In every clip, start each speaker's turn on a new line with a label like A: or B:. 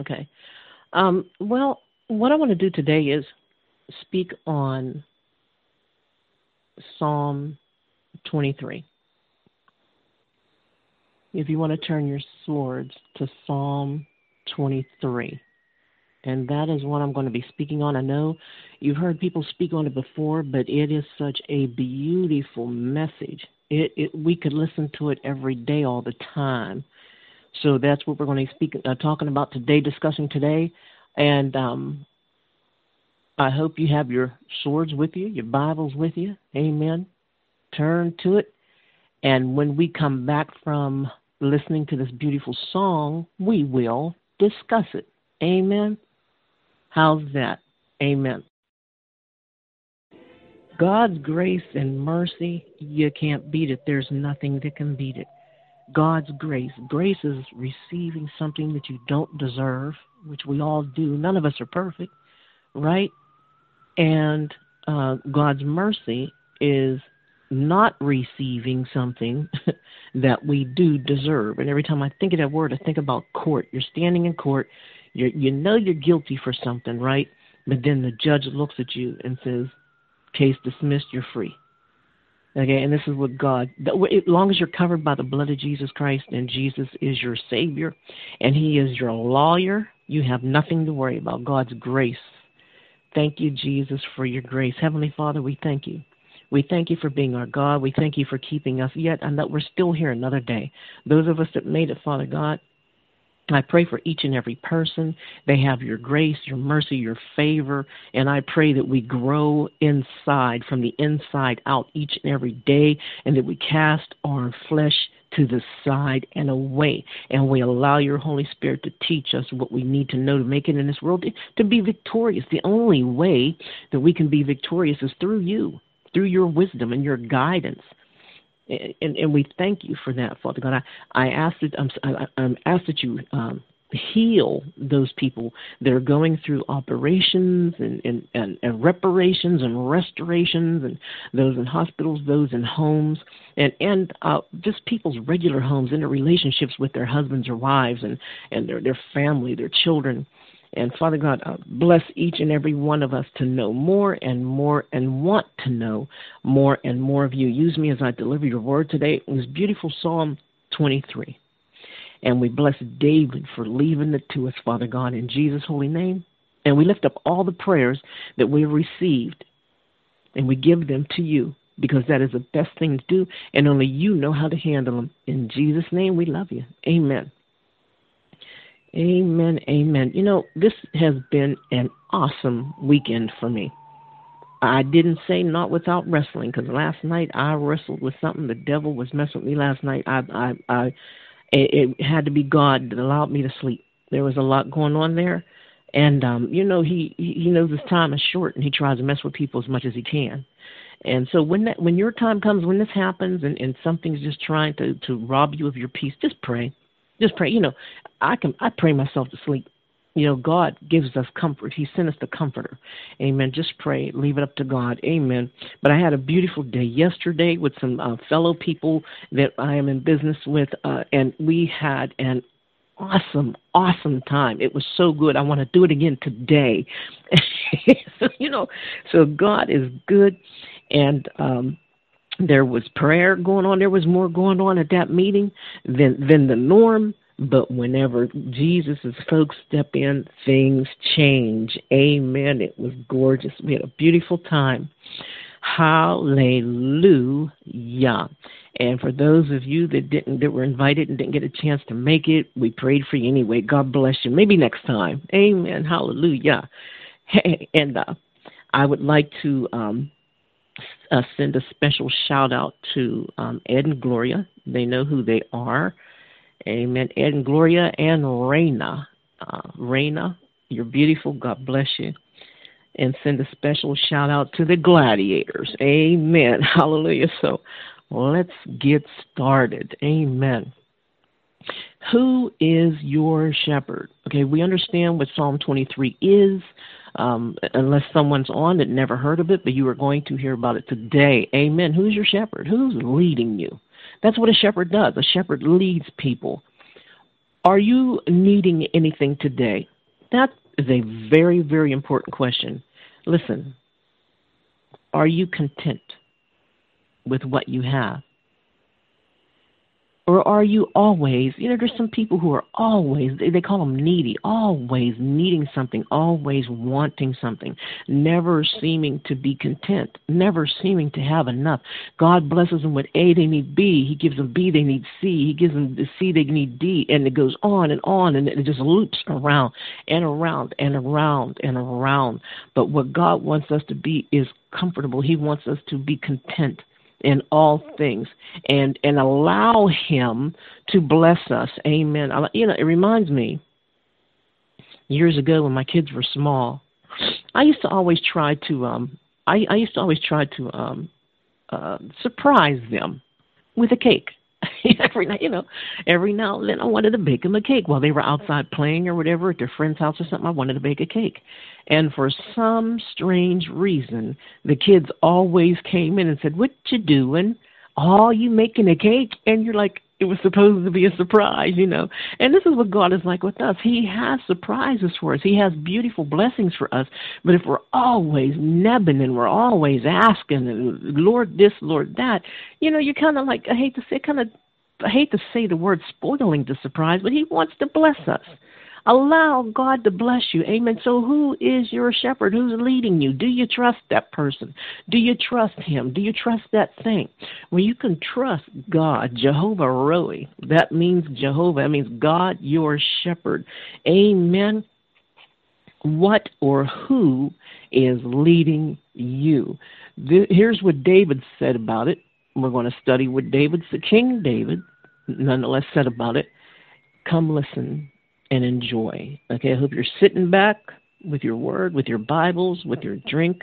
A: Okay. Um, well, what I want to do today is speak on Psalm 23. If you want to turn your swords to Psalm 23. And that is what I'm going to be speaking on. I know you've heard people speak on it before, but it is such a beautiful message. It, it we could listen to it every day, all the time. So that's what we're going to be speaking, uh, talking about today, discussing today. And um, I hope you have your swords with you, your Bibles with you. Amen. Turn to it. And when we come back from listening to this beautiful song, we will discuss it. Amen. How's that? Amen. God's grace and mercy, you can't beat it. There's nothing that can beat it. God's grace. Grace is receiving something that you don't deserve, which we all do. None of us are perfect, right? And uh, God's mercy is not receiving something that we do deserve. And every time I think of that word, I think about court. You're standing in court, you you know you're guilty for something, right? But then the judge looks at you and says, "Case dismissed. You're free." Okay, and this is what God, as long as you're covered by the blood of Jesus Christ and Jesus is your Savior and He is your lawyer, you have nothing to worry about. God's grace. Thank you, Jesus, for your grace. Heavenly Father, we thank you. We thank you for being our God. We thank you for keeping us yet and that we're still here another day. Those of us that made it, Father God, I pray for each and every person. They have your grace, your mercy, your favor, and I pray that we grow inside, from the inside out, each and every day, and that we cast our flesh to the side and away, and we allow your Holy Spirit to teach us what we need to know to make it in this world to be victorious. The only way that we can be victorious is through you, through your wisdom and your guidance and, and we thank you for that, Father God. I, I ask that I'm, I, I'm asked that you um, heal those people that are going through operations and, and, and, and, reparations and restorations, and those in hospitals, those in homes, and and uh, just people's regular homes and their relationships with their husbands or wives and and their their family, their children. And Father God, uh, bless each and every one of us to know more and more and want to know more and more of you. Use me as I deliver your word today. It was beautiful Psalm 23. And we bless David for leaving it to us, Father God, in Jesus' holy name. And we lift up all the prayers that we have received and we give them to you because that is the best thing to do, and only you know how to handle them. In Jesus' name, we love you. Amen. Amen. Amen. You know, this has been an awesome weekend for me. I didn't say not without wrestling because last night I wrestled with something. The devil was messing with me last night. I, I, I, it, it had to be God that allowed me to sleep. There was a lot going on there, and um, you know he he knows his time is short, and he tries to mess with people as much as he can. And so when that when your time comes, when this happens, and and something's just trying to to rob you of your peace, just pray just pray. You know, I can I pray myself to sleep. You know, God gives us comfort. He sent us the comforter. Amen. Just pray. Leave it up to God. Amen. But I had a beautiful day yesterday with some uh, fellow people that I am in business with, uh, and we had an awesome, awesome time. It was so good. I want to do it again today. so, you know, so God is good. And um, there was prayer going on. There was more going on at that meeting than than the norm. But whenever Jesus' folks step in, things change. Amen. It was gorgeous. We had a beautiful time. Hallelujah. And for those of you that didn't that were invited and didn't get a chance to make it, we prayed for you anyway. God bless you. Maybe next time. Amen. Hallelujah. And uh, I would like to um, uh, send a special shout out to um, Ed and Gloria. They know who they are. Amen. Ed and Gloria and Raina. Uh, Raina, you're beautiful. God bless you. And send a special shout out to the gladiators. Amen. Hallelujah. So let's get started. Amen. Who is your shepherd? Okay, we understand what Psalm 23 is um, unless someone's on that never heard of it, but you are going to hear about it today. Amen. Who's your shepherd? Who's leading you? That's what a shepherd does. A shepherd leads people. Are you needing anything today? That is a very, very important question. Listen, are you content with what you have? Or are you always, you know, there's some people who are always, they call them needy, always needing something, always wanting something, never seeming to be content, never seeming to have enough. God blesses them with A, they need B. He gives them B, they need C. He gives them the C, they need D. And it goes on and on, and it just loops around and around and around and around. But what God wants us to be is comfortable. He wants us to be content in all things and and allow him to bless us. Amen. You know it reminds me years ago when my kids were small i used to always try to um i i used to always try to um uh surprise them with a cake every night, you know, every now and then I wanted to bake them a cake while they were outside playing or whatever at their friend's house or something. I wanted to bake a cake. And for some strange reason, the kids always came in and said, What you doing? Oh, you making a cake? And you're like, it was supposed to be a surprise, you know. And this is what God is like with us. He has surprises for us. He has beautiful blessings for us. But if we're always nebbing and we're always asking, Lord this, Lord that, you know, you're kind of like I hate to say, kind of I hate to say the word spoiling the surprise, but He wants to bless us. Allow God to bless you. Amen. So, who is your shepherd? Who's leading you? Do you trust that person? Do you trust him? Do you trust that thing? When you can trust God, Jehovah Roi, that means Jehovah, that means God, your shepherd. Amen. What or who is leading you? Here's what David said about it. We're going to study what David, the King David, nonetheless said about it. Come listen and enjoy. Okay, I hope you're sitting back with your word, with your Bibles, with your drink,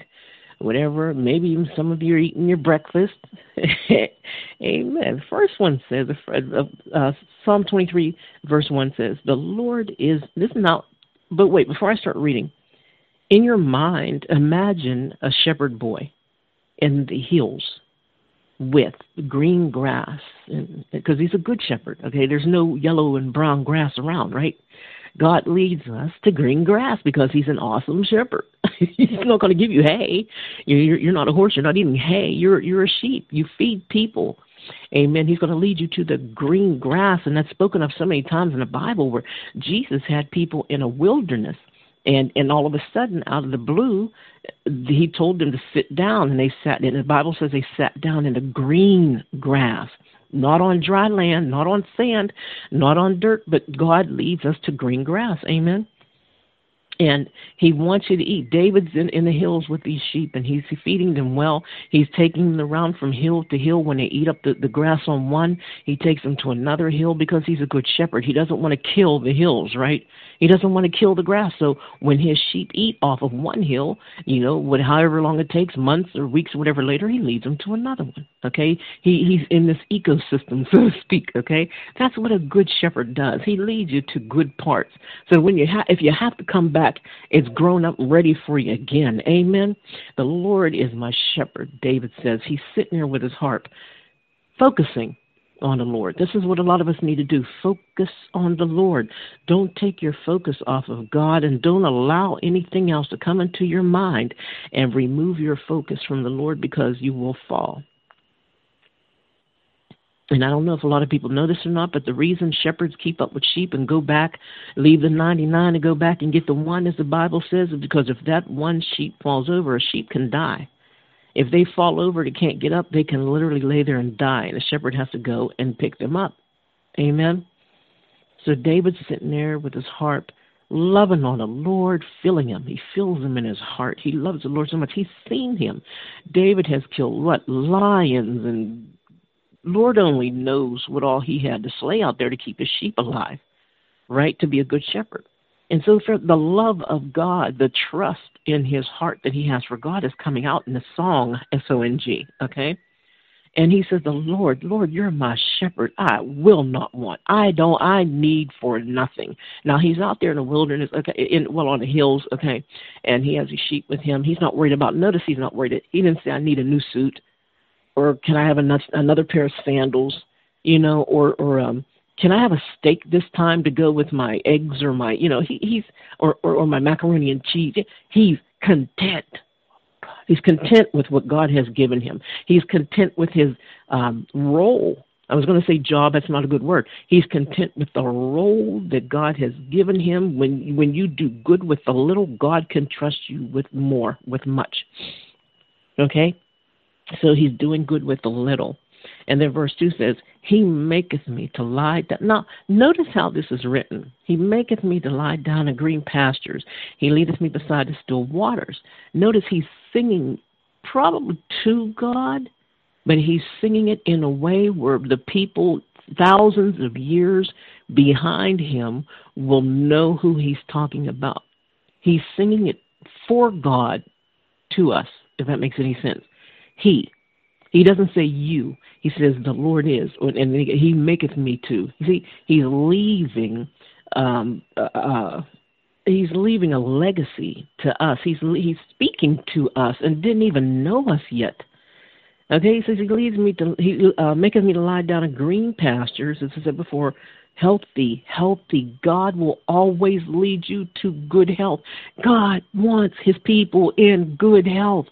A: whatever. Maybe even some of you are eating your breakfast. Amen. First one says, uh, uh, Psalm 23, verse 1 says, The Lord is, this is not, but wait, before I start reading, in your mind, imagine a shepherd boy in the hills with green grass because he's a good shepherd okay? There's no yellow and brown grass around right? God leads us to green grass because he's an awesome shepherd. He's not going to give you hay. You're, you're not a horse you're not eating hay. You're you're a sheep. You feed people. Amen. He's going to lead you to the green grass. And that's spoken of so many times in the Bible where Jesus had people in a wilderness and and all of a sudden out of the blue he told them to sit down and they sat and the bible says they sat down in the green grass not on dry land not on sand not on dirt but god leads us to green grass. Amen and he wants you to eat. David's in, in the hills with these sheep, and he's feeding them well. He's taking them around from hill to hill. When they eat up the, the grass on one, he takes them to another hill because he's a good shepherd. He doesn't want to kill the hills, right? He doesn't want to kill the grass. So when his sheep eat off of one hill, you know, what, however long it takes, months or weeks or whatever later, he leads them to another one. Okay, he he's in this ecosystem, so to speak. Okay, that's what a good shepherd does. He leads you to good parts. So when you have, if you have to come back, it's grown up ready for you again. Amen. The Lord is my shepherd. David says he's sitting there with his harp, focusing on the Lord. This is what a lot of us need to do. Focus on the Lord. Don't take your focus off of God and don't allow anything else to come into your mind and remove your focus from the Lord because you will fall. And I don't know if a lot of people know this or not, but the reason shepherds keep up with sheep and go back, leave the 99 and go back and get the one, as the Bible says, is because if that one sheep falls over, a sheep can die. If they fall over and can't get up, they can literally lay there and die, and the shepherd has to go and pick them up. Amen. So David's sitting there with his harp, loving on the Lord, filling him. He fills him in his heart. He loves the Lord so much. He's seen him. David has killed what? Lions and Lord only knows what all he had to slay out there to keep his sheep alive, right? To be a good shepherd. And so for the love of God, the trust in his heart that he has for God is coming out in the song S O N G, okay? And he says, The Lord, Lord, you're my shepherd. I will not want. I don't I need for nothing. Now he's out there in the wilderness, okay, in well on the hills, okay, and he has his sheep with him. He's not worried about notice he's not worried. He didn't say I need a new suit or can I have another another pair of sandals, you know, or or um can I have a steak this time to go with my eggs or my, you know, he, he's, or, or, or my macaroni and cheese? He's content. He's content with what God has given him. He's content with his um, role. I was going to say job. That's not a good word. He's content with the role that God has given him. When when you do good with the little, God can trust you with more, with much. Okay, so he's doing good with the little. And then verse 2 says, He maketh me to lie down. Now, notice how this is written. He maketh me to lie down in green pastures. He leadeth me beside the still waters. Notice he's singing probably to God, but he's singing it in a way where the people thousands of years behind him will know who he's talking about. He's singing it for God to us, if that makes any sense. He, he doesn't say you. He says the Lord is, and He maketh me to. See, He's leaving. Um, uh, uh, he's leaving a legacy to us. He's he's speaking to us and didn't even know us yet. Okay, he says he leads me to he uh, maketh me to lie down in green pastures, as I said before. Healthy, healthy. God will always lead you to good health. God wants His people in good health.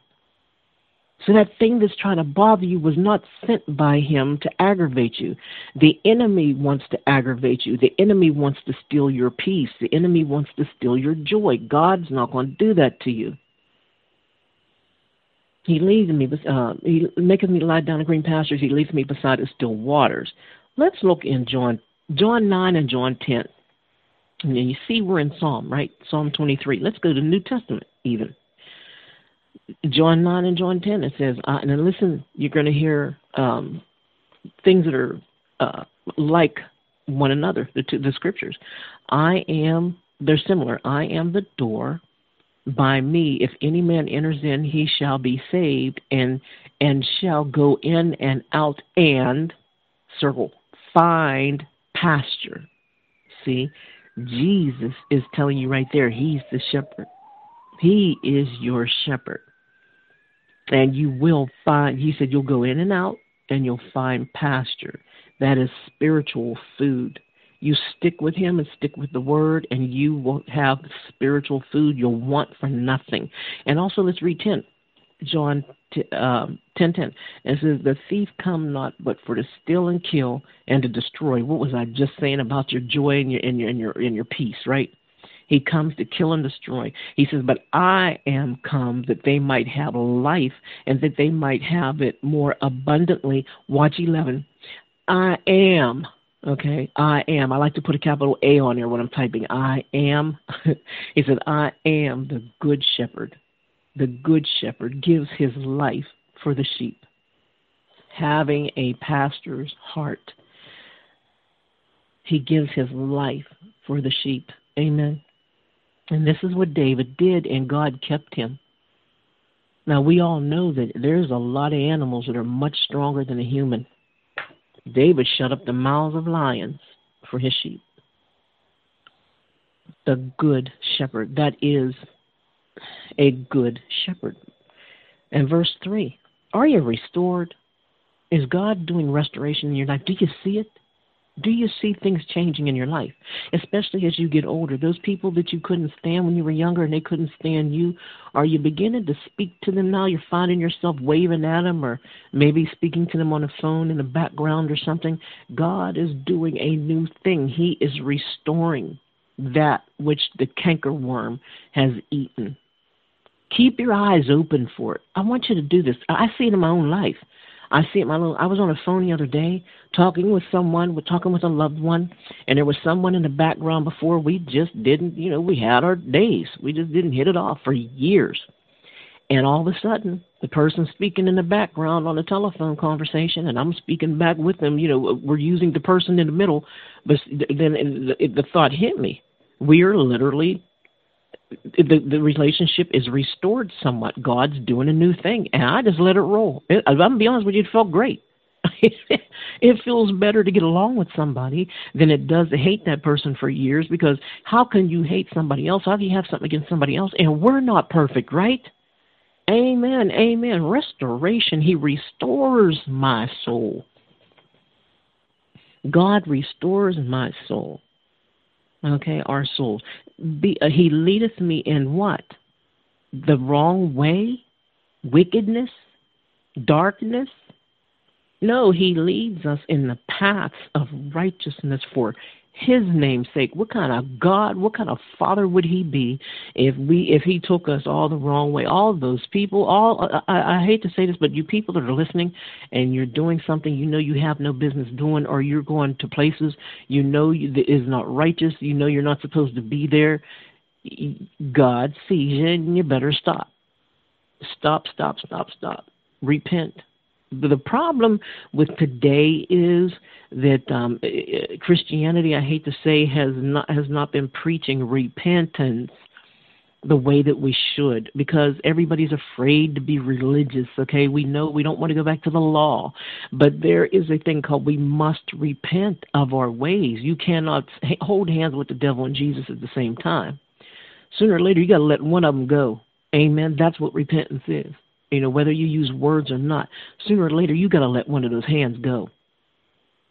A: So that thing that's trying to bother you was not sent by him to aggravate you. The enemy wants to aggravate you. The enemy wants to steal your peace. The enemy wants to steal your joy. God's not going to do that to you. He leads me, uh, he maketh me lie down in green pastures. He leads me beside the still waters. Let's look in John, John 9 and John 10. And you see we're in Psalm, right? Psalm 23. Let's go to the New Testament even. John 9 and John 10, it says, uh, and listen, you're going to hear um, things that are uh, like one another, the, two, the scriptures. I am, they're similar. I am the door. By me, if any man enters in, he shall be saved and and shall go in and out and circle find pasture. See, Jesus is telling you right there, he's the shepherd. He is your shepherd and you will find he said you'll go in and out and you'll find pasture that is spiritual food. You stick with him and stick with the word and you will have spiritual food you'll want for nothing. And also let's read 10 john t- uh, 10 10 it says the thief come not but for to steal and kill and to destroy. What was i just saying about your joy and your and your and your, and your peace right he comes to kill and destroy. He says, But I am come that they might have life and that they might have it more abundantly. Watch 11. I am. Okay, I am. I like to put a capital A on here when I'm typing. I am. he said, I am the good shepherd. The good shepherd gives his life for the sheep, having a pastor's heart. He gives his life for the sheep. Amen. And this is what David did, and God kept him. Now, we all know that there's a lot of animals that are much stronger than a human. David shut up the mouths of lions for his sheep. The good shepherd. That is a good shepherd. And verse 3 Are you restored? Is God doing restoration in your life? Do you see it? Do you see things changing in your life, especially as you get older? Those people that you couldn't stand when you were younger and they couldn't stand you, are you beginning to speak to them now? You're finding yourself waving at them or maybe speaking to them on the phone in the background or something. God is doing a new thing. He is restoring that which the cankerworm has eaten. Keep your eyes open for it. I want you to do this. I see it in my own life. I see it my little I was on a phone the other day talking with someone, we're talking with a loved one, and there was someone in the background before we just didn't you know, we had our days. We just didn't hit it off for years. And all of a sudden, the person speaking in the background on a telephone conversation, and I'm speaking back with them. You know, we're using the person in the middle, but then the, the thought hit me. We are literally the the relationship is restored somewhat. God's doing a new thing, and I just let it roll. It, I'm gonna be honest with you, it felt great. it feels better to get along with somebody than it does to hate that person for years. Because how can you hate somebody else? How do you have something against somebody else? And we're not perfect, right? Amen. Amen. Restoration. He restores my soul. God restores my soul. Okay, our souls. Be, uh, he leadeth me in what? The wrong way? Wickedness? Darkness? No, he leads us in the paths of righteousness for his namesake. What kind of God, what kind of father would he be if we if he took us all the wrong way? All those people, all I, I hate to say this, but you people that are listening and you're doing something you know you have no business doing, or you're going to places you know you, that is not righteous, you know you're not supposed to be there. God sees you, and you better stop. Stop, stop, stop, stop. Repent the problem with today is that um, Christianity, I hate to say, has not has not been preaching repentance the way that we should because everybody's afraid to be religious okay? We know we don't want to go back to the law but there is a thing called we must repent of our ways. You cannot hold hands with the devil and jesus at the same time. Sooner or later you got to let one of them go. Amen? That's what repentance is you know, whether you use words or not, sooner or later you got to let one of those hands go.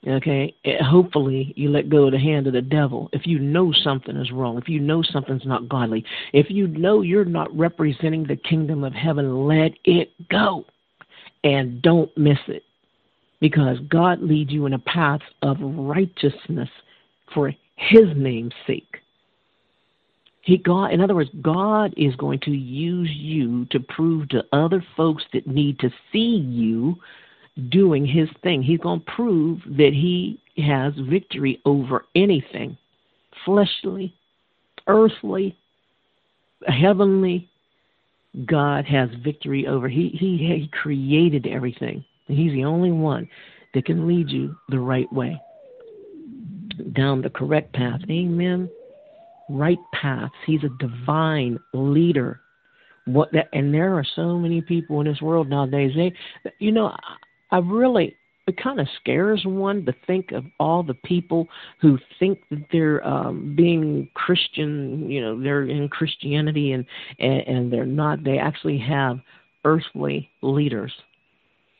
A: Okay? Eh, hopefully you let go of the hand of the devil. If you know something is wrong, if you know something's not godly, if you know you're not representing the kingdom of heaven, let it go. And don't miss it. Because God leads you in a path of righteousness for his name's sake. He God in other words, God is going to use you to prove to other folks that need to see you doing his thing. He's going to prove that he has victory over anything fleshly, earthly, heavenly. God has victory over. He he he created everything. He's the only one that can lead you the right way down the correct path. Amen right paths. He's a divine leader. What that, and there are so many people in this world nowadays. They, you know, I, I really it kind of scares one to think of all the people who think that they're um being christian you know they're in christianity and and, and they're not they actually have earthly leaders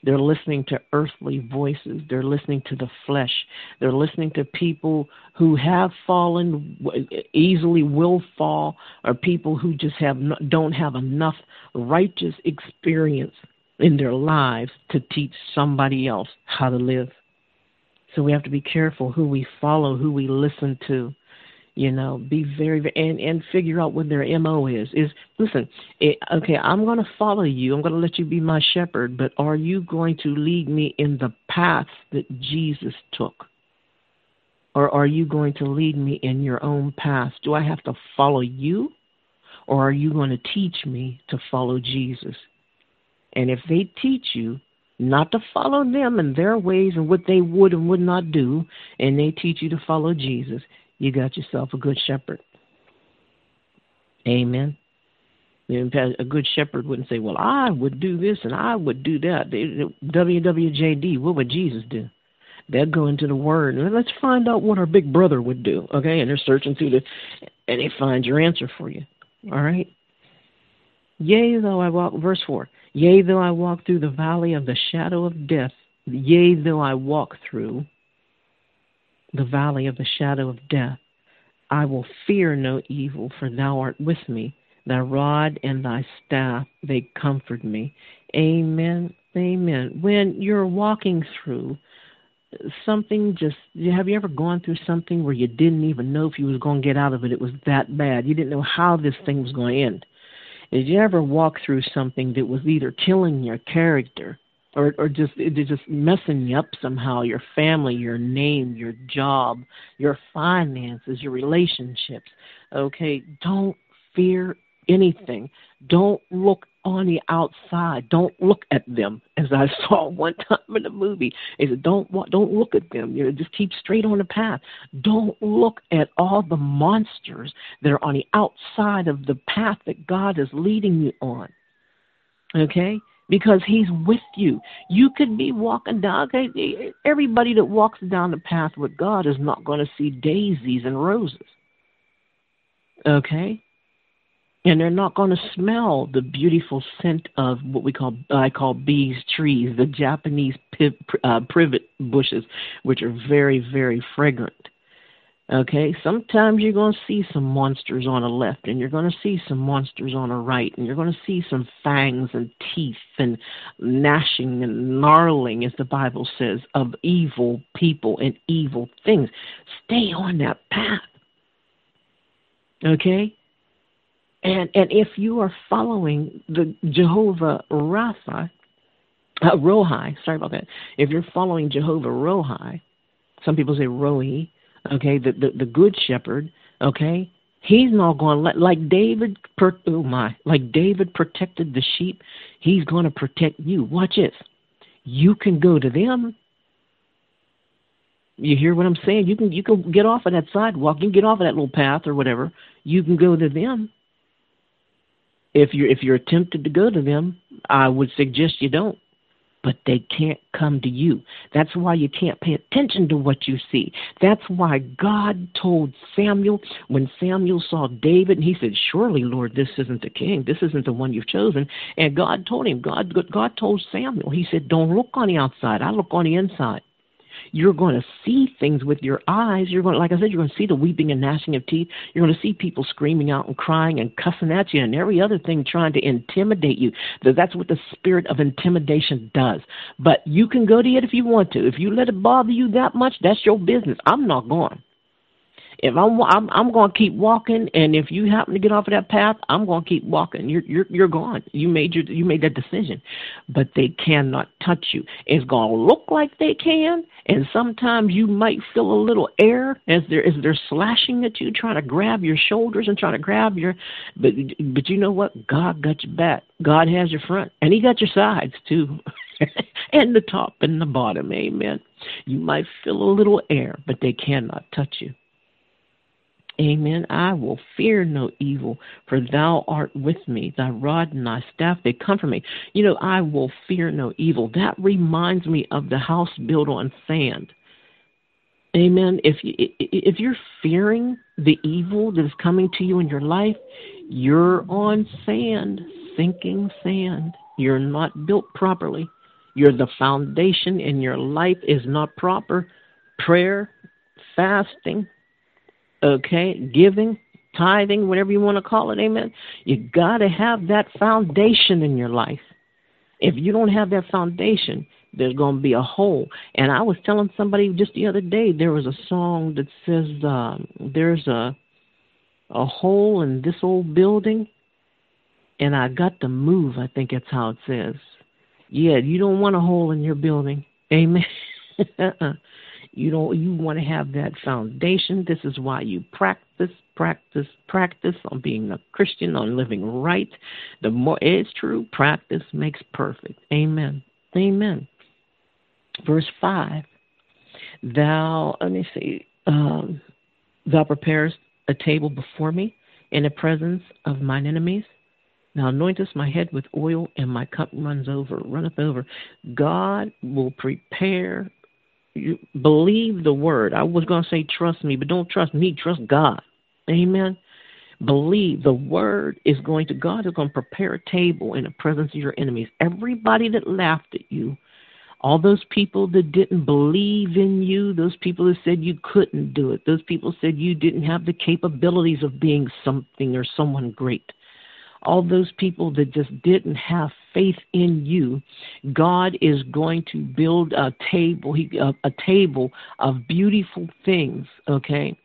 A: they're listening to earthly voices. They're listening to the flesh. They're listening to people who have fallen, easily will fall, or people who just have don't have enough righteous experience in their lives to teach somebody else how to live. So we have to be careful who we follow, who we listen to. You know, be very, very and and figure out what their mo is. Is listen, it, okay, I'm going to follow you. I'm going to let you be my shepherd, but are you going to lead me in the path that Jesus took? Or are you going to lead me in your own path? Do I have to follow you? Or are you going to teach me to follow Jesus? And if they teach you not to follow them and their ways and what they would and would not do, and they teach you to follow Jesus, you got yourself a good shepherd. Amen. A good shepherd wouldn't say, Well, I would do this and I would do that. WWJD, what would Jesus do? They'll go into the Word and let's find out what our big brother would do. Okay, and they're searching through the, and they find your answer for you. All right. Yea, though I walk, verse 4 Yea, though I walk through the valley of the shadow of death, yea, though I walk through, the valley of the shadow of death, I will fear no evil, for thou art with me. Thy rod and thy staff, they comfort me. Amen. Amen. When you're walking through something just have you ever gone through something where you didn't even know if you was going to get out of it it was that bad you didn't know how this thing was going to end did you ever walk through something that was either killing your character or or just just messing you up somehow. Your family your name your job your finances your relationships. Okay don't fear anything. Don't look on the outside. Don't look at them as i saw one time in a movie. Said don't don't look at them. You know just keep straight on the path. Don't look at all the monsters that are on the outside of the path that god is leading you on. Okay because he's with you. You could be walking down. Everybody that walks down the path with God is not going to see daisies and roses. Okay? and they're not going to smell the beautiful scent of what we call I call bees trees, the Japanese uh, privet bushes, which are very very fragrant. Okay, sometimes you're going to see some monsters on the left, and you're going to see some monsters on the right, and you're going to see some fangs and teeth and gnashing and gnarling, as the Bible says, of evil people and evil things. Stay on that path. Okay? And and if you are following the Jehovah Rapha, uh, Rohi, sorry about that. If you're following Jehovah Rohi, some people say Rohi, okay, the, the, the good shepherd, okay, he's not going to let, like David, oh my, like David protected the sheep, he's going to protect you. Watch this. You can go to them. You hear what I'm saying? You can you can get off of that sidewalk, you can get off of that little path or whatever. You can go to them. If you're if you're tempted to go to them, I would suggest you don't but they can't come to you. That's why you can't pay attention to what you see. That's why God told Samuel when Samuel saw David, and he said, Surely, Lord, this isn't the king. This isn't the one you've chosen. And God told him, God, God told Samuel, He said, Don't look on the outside, I look on the inside. You're going to see things with your eyes. You're going, to, like I said, you're going to see the weeping and gnashing of teeth. You're going to see people screaming out and crying and cussing at you and every other thing trying to intimidate you. That's what the spirit of intimidation does. But you can go to it if you want to. If you let it bother you that much, that's your business. I'm not going. If I'm I'm, I'm going to keep walking, and if you happen to get off of that path, I'm going to keep walking. You're you're you're gone. You made your you made that decision, but they cannot touch you. It's going to look like they can, and sometimes you might feel a little air as they're as they're slashing at you, trying to grab your shoulders and trying to grab your. But but you know what? God got your back. God has your front, and He got your sides too. and the top and the bottom. Amen. You might feel a little air, but they cannot touch you. Amen. I will fear no evil, for thou art with me. Thy rod and thy staff, they comfort me. You know, I will fear no evil. That reminds me of the house built on sand. Amen. If you, if you're fearing the evil that is coming to you in your life, you're on sand, sinking sand. You're not built properly. You're the foundation in your life is not proper. Prayer, fasting, okay, giving, tithing, whatever you want to call it, amen. You got to have that foundation in your life. If you don't have that foundation, there's going to be a hole. And I was telling somebody just the other day there was a song that says uh, there's a a hole in this old building, and I got to move. I think that's how it says. Yeah, you don't want a hole in your building. Amen. You don't you want to have that foundation. This is why you practice, practice, practice on being a Christian, on living right. The more it's true, practice makes perfect. Amen. Amen. Verse five. Thou let me see. Um, thou preparest a table before me in the presence of mine enemies. Thou anointest my head with oil, and my cup runs over, runneth over. God will prepare you believe the word. I was going to say trust me, but don't trust me, trust God. Amen. Believe the word is going to, God is going to prepare a table in the presence of your enemies. Everybody that laughed at you, all those people that didn't believe in you, those people that said you couldn't do it, those people said you didn't have the capabilities of being something or someone great all those people that just didn't have faith in you, God is going to build a table, a table of beautiful things, okay?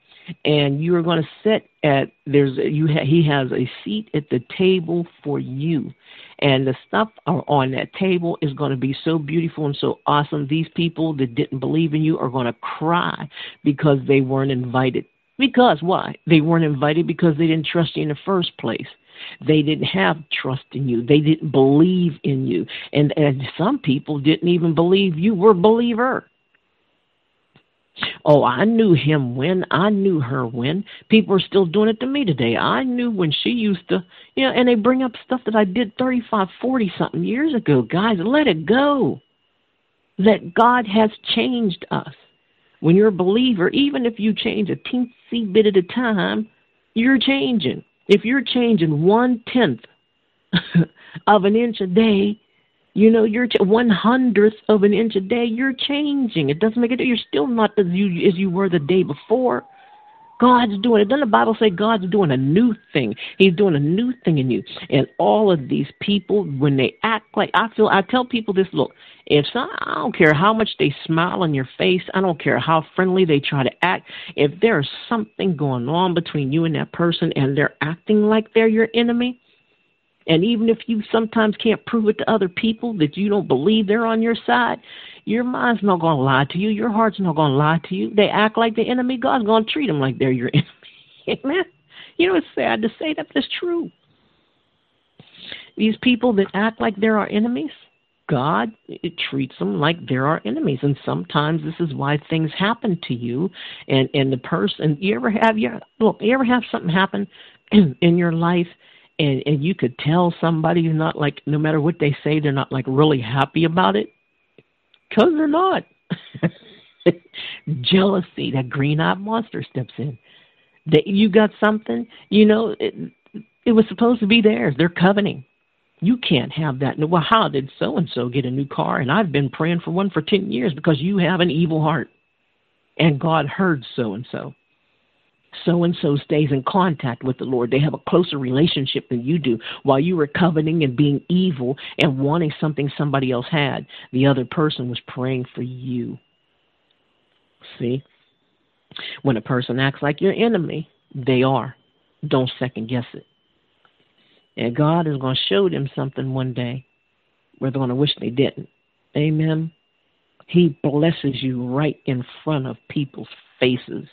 A: And you are going to sit at there's you ha, he has a seat at the table for you, and the stuff on that table is going to be so beautiful and so awesome. These people that didn't believe in you are going to cry because they weren't invited. Because why? They weren't invited because they didn't trust you in the first place. They didn't have trust in you. They didn't believe in you. And, and some people didn't even believe you were a believer. Oh, I knew him when. I knew her when. People are still doing it to me today. I knew when she used to, you know, and they bring up stuff that I did 35, 40 something years ago. Guys, let it go. That God has changed us. When you're a believer, even if you change a teensy bit at a time, you're changing. If you're changing one tenth of an inch a day, you know, you're ch- one hundredth of an inch a day. You're changing. It doesn't make it. You're still not as you as you were the day before. God's doing it. Doesn't the Bible say God's doing a new thing? He's doing a new thing in you. And all of these people, when they act like I feel, I tell people this: look, if some, I don't care how much they smile on your face, I don't care how friendly they try to act. If there's something going on between you and that person, and they're acting like they're your enemy, and even if you sometimes can't prove it to other people that you don't believe they're on your side, your mind's not going to lie to you. Your heart's not going to lie to you. They act like the enemy. God's going to treat them like they're your enemy. Amen. You know, it's sad to say that, but it's true. These people that act like they're our enemies, God treats them like they're our enemies, and sometimes this is why things happen to you. And and the person, you ever have you look, you ever have something happen in, your life, and and you could tell somebody who's not like no matter what they say they're not like really happy about it because they're not. Jealousy that green-eyed monster steps in. That you got something you know it, it was supposed to be theirs. They're coveting. You can't have that. Well how did so and so get a new car? And i've been praying for one for 10 years because you have an evil heart. And god heard so and so so and so stays in contact with the Lord. They have a closer relationship than you do. While you were coveting and being evil and wanting something somebody else had, the other person was praying for you. See? When a person acts like your enemy, they are. Don't second guess it. And God is going to show them something one day where they're going to wish they didn't. Amen. He blesses you right in front of people's faces.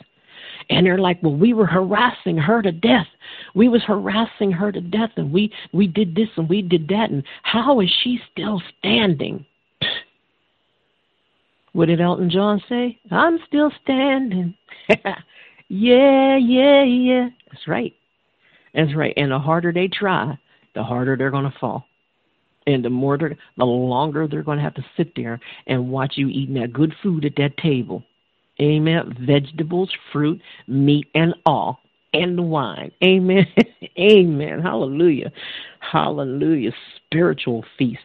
A: And they're like, well, we were harassing her to death. We was harassing her to death, and we we did this and we did that, and how is she still standing? What did Elton John say? I'm still standing. yeah, yeah, yeah. That's right. That's right. And the harder they try, the harder they're going to fall. And the more, they're, the longer they're going to have to sit there and watch you eating that good food at that table Amen. Vegetables, fruit, meat, and all. And wine. Amen. Amen. Hallelujah. Hallelujah. Spiritual feasts.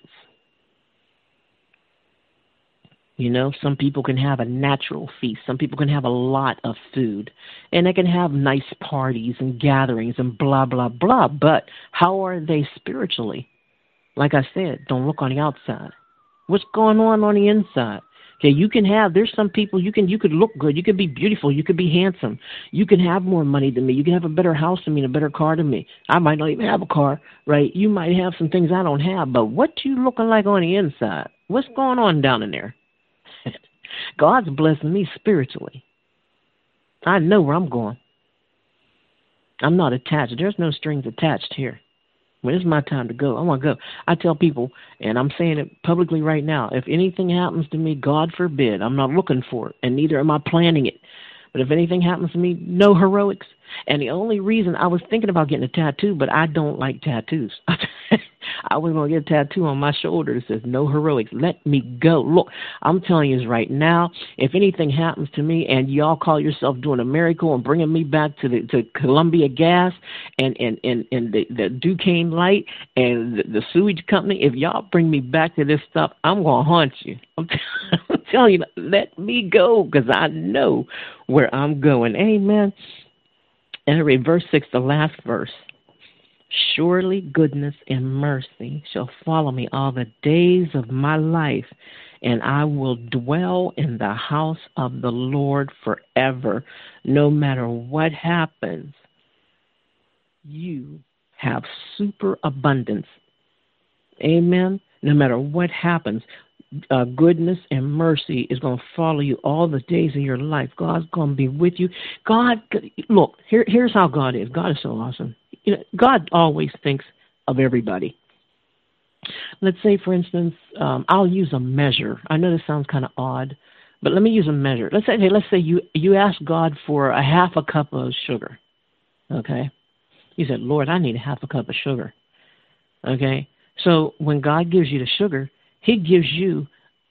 A: You know, some people can have a natural feast. Some people can have a lot of food. And they can have nice parties and gatherings and blah, blah, blah. But how are they spiritually? Like I said, don't look on the outside. What's going on on the inside? Okay, you can have. There's some people you can you could look good, you could be beautiful, you could be handsome, you can have more money than me, you can have a better house than me, a better car than me. I might not even have a car, right? You might have some things I don't have, but what you looking like on the inside? What's going on down in there? God's blessing me spiritually. I know where I'm going. I'm not attached. There's no strings attached here. When it's my time to go, I want to go. I tell people, and I'm saying it publicly right now, if anything happens to me, God forbid, I'm not looking for it, and neither am I planning it. But if anything happens to me, no heroics. And the only reason I was thinking about getting a tattoo, but I don't like tattoos. I was to get a tattoo on my shoulder that says no heroics. Let me go. Look, I'm telling you right now, if anything happens to me and y'all call yourself doing a miracle and bringing me back to the to Columbia Gas and and and, and the, the Duquesne Light and the, the sewage company, if y'all bring me back to this stuff, I'm to haunt you. I'm, t- I'm telling you, let me go because I know where I'm going. Amen. And I read verse 6, the last verse. Surely goodness and mercy shall follow me all the days of my life, and I will dwell in the house of the Lord forever. No matter what happens, you have super abundance. Amen. No matter what happens, uh, goodness and mercy is going to follow you all the days of your life. God's going to be with you. God, look, here, here's how God is. God is so awesome. You know, God always thinks of everybody. Let's say, for instance, um, I'll use a measure. I know this sounds kind of odd, but let me use a measure. Let's say, hey, let's say you you ask God for a half a cup of sugar. Okay, you said, Lord, I need a half a cup of sugar. Okay, so when God gives you the sugar, he gives you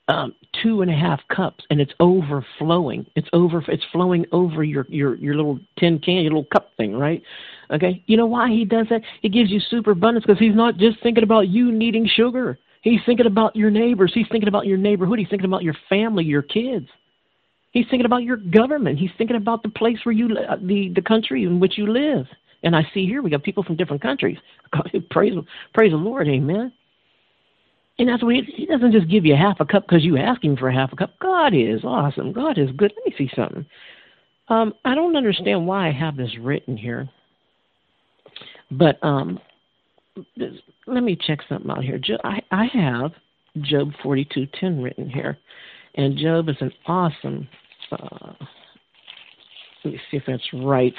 A: um, two and a half cups, and it's overflowing. It's over. It's flowing over your your your little tin can, your little cup thing, right? Okay? You know why he does that? He gives you super abundance because he's not just thinking about you needing sugar. He's thinking about your neighbors. He's thinking about your neighborhood. He's thinking about your family, your kids. He's thinking about your government. He's thinking about the place where you, uh, the the country in which you live. And I see here we got people from different countries. praise, praise the Lord, Amen. And that's what he, he doesn't just give you half a cup because you ask him for half a cup. God is awesome. God is good. Let me see something. Um, I don't understand why I have this written here, but um, let me check something out here. I, I have Job 42:10 written here, and Job is an awesome. Uh, let me see if that's right.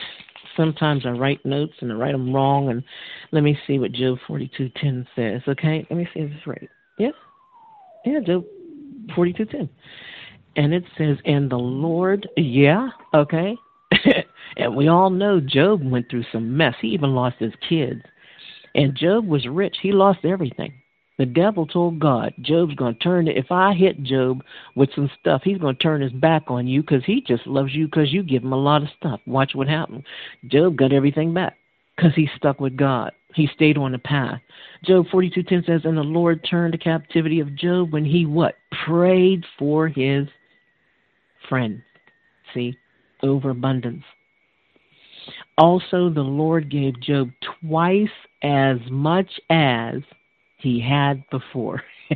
A: Sometimes I write notes and I write them wrong, and let me see what Job 42:10 says. Okay, let me see if it's right. Yes, yeah, Job 42:10 and it says, and the Lord, yeah, okay. and we all know Job went through some mess. He even lost his kids. And Job was rich. He lost everything. The devil told God, Job's going to turn, if I hit Job with some stuff, he's going to turn his back on you because he just loves you because you give him a lot of stuff. Watch what happened. Job got everything back because he stuck with God. He stayed on the path. Job 42:10 says, "And the Lord turned the captivity of Job when he what prayed for his friend. See, overabundance. Also, the Lord gave Job twice as much as he had before.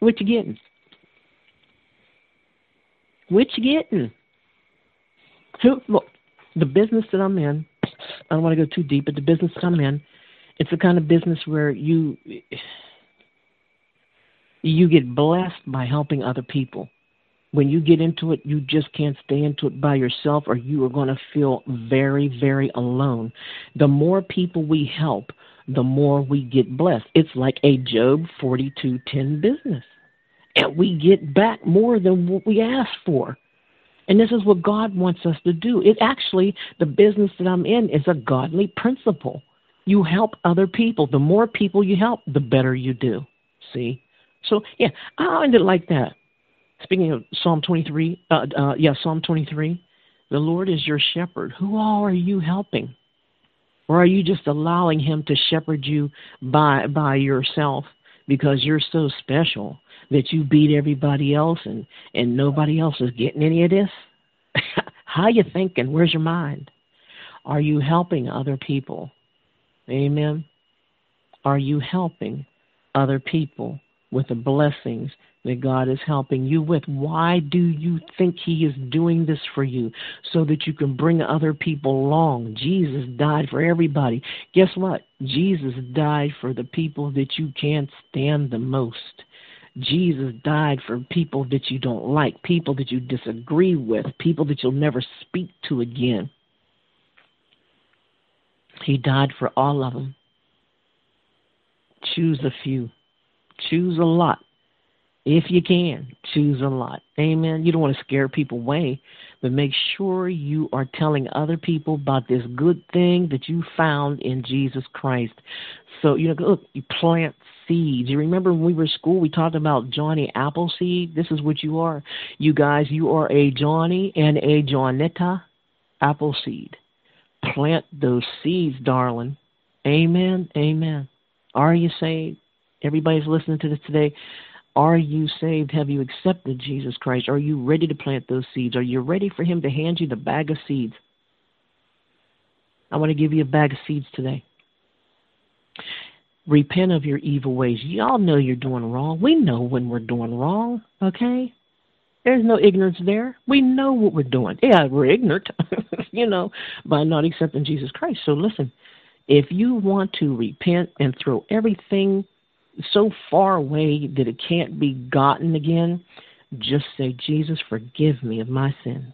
A: what you getting? What you getting? Who, look, the business that I'm in, I don't want to go too deep, but the business I'm in, it's the kind of business where you you get blessed by helping other people when you get into it, you just can't stay into it by yourself, or you are going to feel very, very alone. The more people we help, the more we get blessed. It's like a Job 42:10 business. And we get back more than what we asked for. And this is what God wants us to do. It actually, the business that I'm in is a godly principle. You help other people. The more people you help, the better you do. See? So, yeah, I end it like that. Speaking of Psalm 23, uh, uh, yeah, Psalm 23, the Lord is your shepherd. Who all are you helping? Or are you just allowing him to shepherd you by by yourself because you're so special that you beat everybody else and and nobody else is getting any of this? How you thinking? Where's your mind? Are you helping other people? Amen. Are you helping other people with the blessings that God is helping you with. Why do you think He is doing this for you? So that you can bring other people along. Jesus died for everybody. Guess what? Jesus died for the people that you can't stand the most. Jesus died for people that you don't like, people that you disagree with, people that you'll never speak to again. He died for all of them. Choose a few. Choose a lot if you can, choose a lot. Amen. You don't want to scare people away, but make sure you are telling other people about this good thing that you found in Jesus Christ. So, you know, look, you plant seeds. You remember when we were in school, we talked about Johnny Appleseed? This is what you are. You guys, you are a Johnny and a Johnetta Appleseed. Plant those seeds, darling. Amen. Amen. Are you saved? Everybody's listening to this today. Are you saved? Have you accepted Jesus Christ? Are you ready to plant those seeds? Are you ready for Him to hand you the bag of seeds? I want to give you a bag of seeds today. Repent of your evil ways. Y'all know you're doing wrong. We know when we're doing wrong, okay? There's no ignorance there. We know what we're doing. Yeah, we're ignorant, you know, by not accepting Jesus Christ. So listen, if you want to repent and throw everything so far away that it can't be gotten again, just say, Jesus, forgive me of my sins.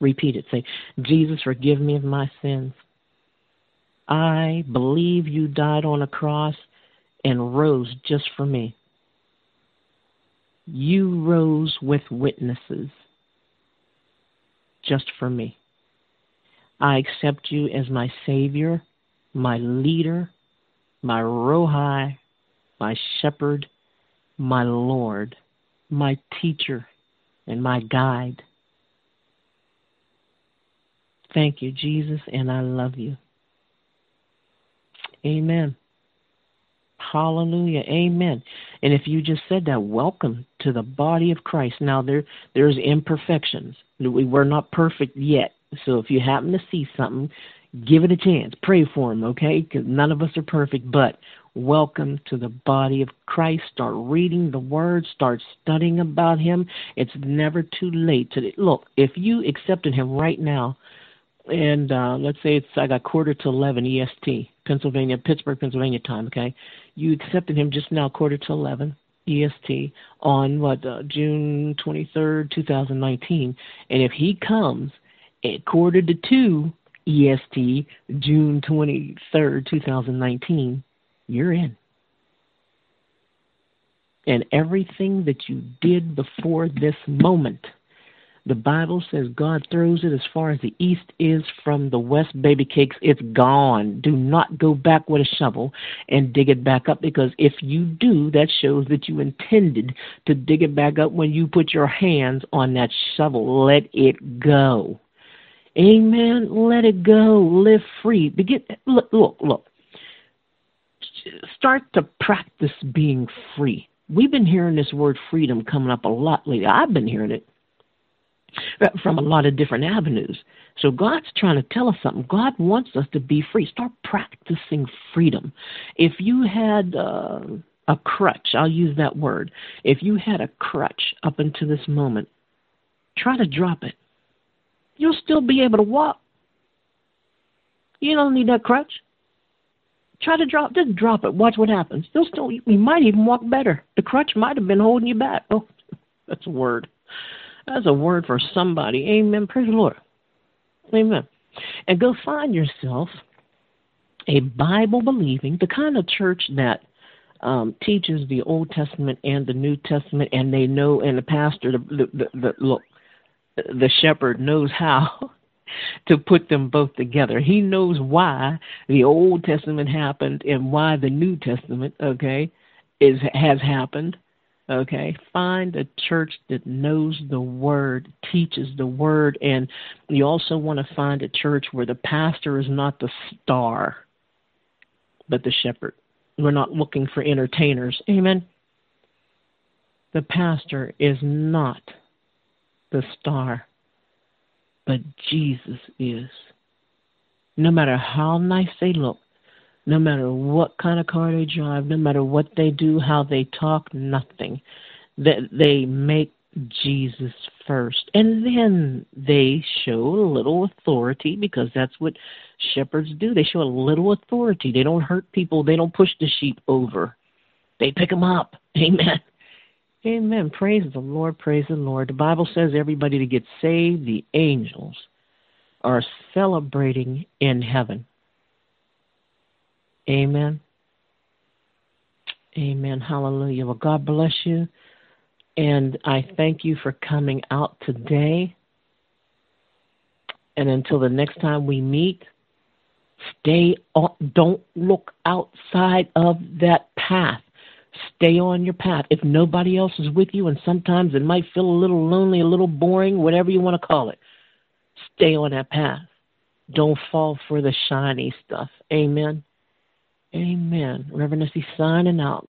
A: Repeat it. Say, Jesus, forgive me of my sins. I believe you died on a cross and rose just for me. You rose with witnesses just for me. I accept you as my Savior, my leader, my Rohi, my shepherd, my Lord, my teacher, and my guide. Thank you, Jesus, and I love you. Amen. Hallelujah. Amen. And if you just said that, welcome to the body of Christ. Now there there's imperfections. We we're not perfect yet. So if you happen to see something, give it a chance. Pray for him, okay? Because none of us are perfect, but welcome to the body of Christ. Start reading the Word. Start studying about Him. It's never too late to look. If you accepted Him right now, and uh, let's say it's I got quarter to eleven EST, Pennsylvania, Pittsburgh, Pennsylvania time. Okay, you accepted Him just now, quarter to eleven. EST on what uh, June 23rd, 2019, and if he comes at quarter to two EST, June 23rd, 2019, you're in. And everything that you did before this moment, the Bible says God throws it as far as the east is from the west, baby cakes. It's gone. Do not go back with a shovel and dig it back up because if you do, that shows that you intended to dig it back up when you put your hands on that shovel. Let it go. Amen. Let it go. Live free. Begin. Look, look, look. Start to practice being free. We've been hearing this word freedom coming up a lot lately. I've been hearing it from a lot of different avenues. So God's trying to tell us something. God wants us to be free. Start practicing freedom. If you had uh, a crutch, I'll use that word. If you had a crutch up until this moment, try to drop it you'll still be able to walk. You don't need that crutch. Try to drop, just drop it. Watch what happens. You'll still, you might even walk better. The crutch might have been holding you back. Oh, that's a word. That's a word for somebody. Amen. Praise the Lord. Amen. And go find yourself a Bible believing, the kind of church that um, teaches the Old Testament and the New Testament, and they know, and the pastor, the, the, the, the look, the shepherd knows how to put them both together. He knows why the Old Testament happened and why the New Testament, okay, is has happened. Okay, find a church that knows the word, teaches the word, and you also want to find a church where the pastor is not the star, but the shepherd. We're not looking for entertainers. Amen. The pastor is not the star, but Jesus is. No matter how nice they look, no matter what kind of car they drive, no matter what they do, how they talk, nothing. That they make Jesus first. And then they show a little authority because that's what shepherds do. They show a little authority. They don't hurt people, they don't push the sheep over. They pick them up. Amen. Amen. Praise the Lord. Praise the Lord. The Bible says everybody to get saved, the angels are celebrating in heaven. Amen. Amen. Hallelujah. Well, God bless you. And I thank you for coming out today. And until the next time we meet, stay on, don't look outside of that path. Stay on your path. If nobody else is with you, and sometimes it might feel a little lonely, a little boring, whatever you want to call it, stay on that path. Don't fall for the shiny stuff. Amen. Amen. Reverend Nessie signing out.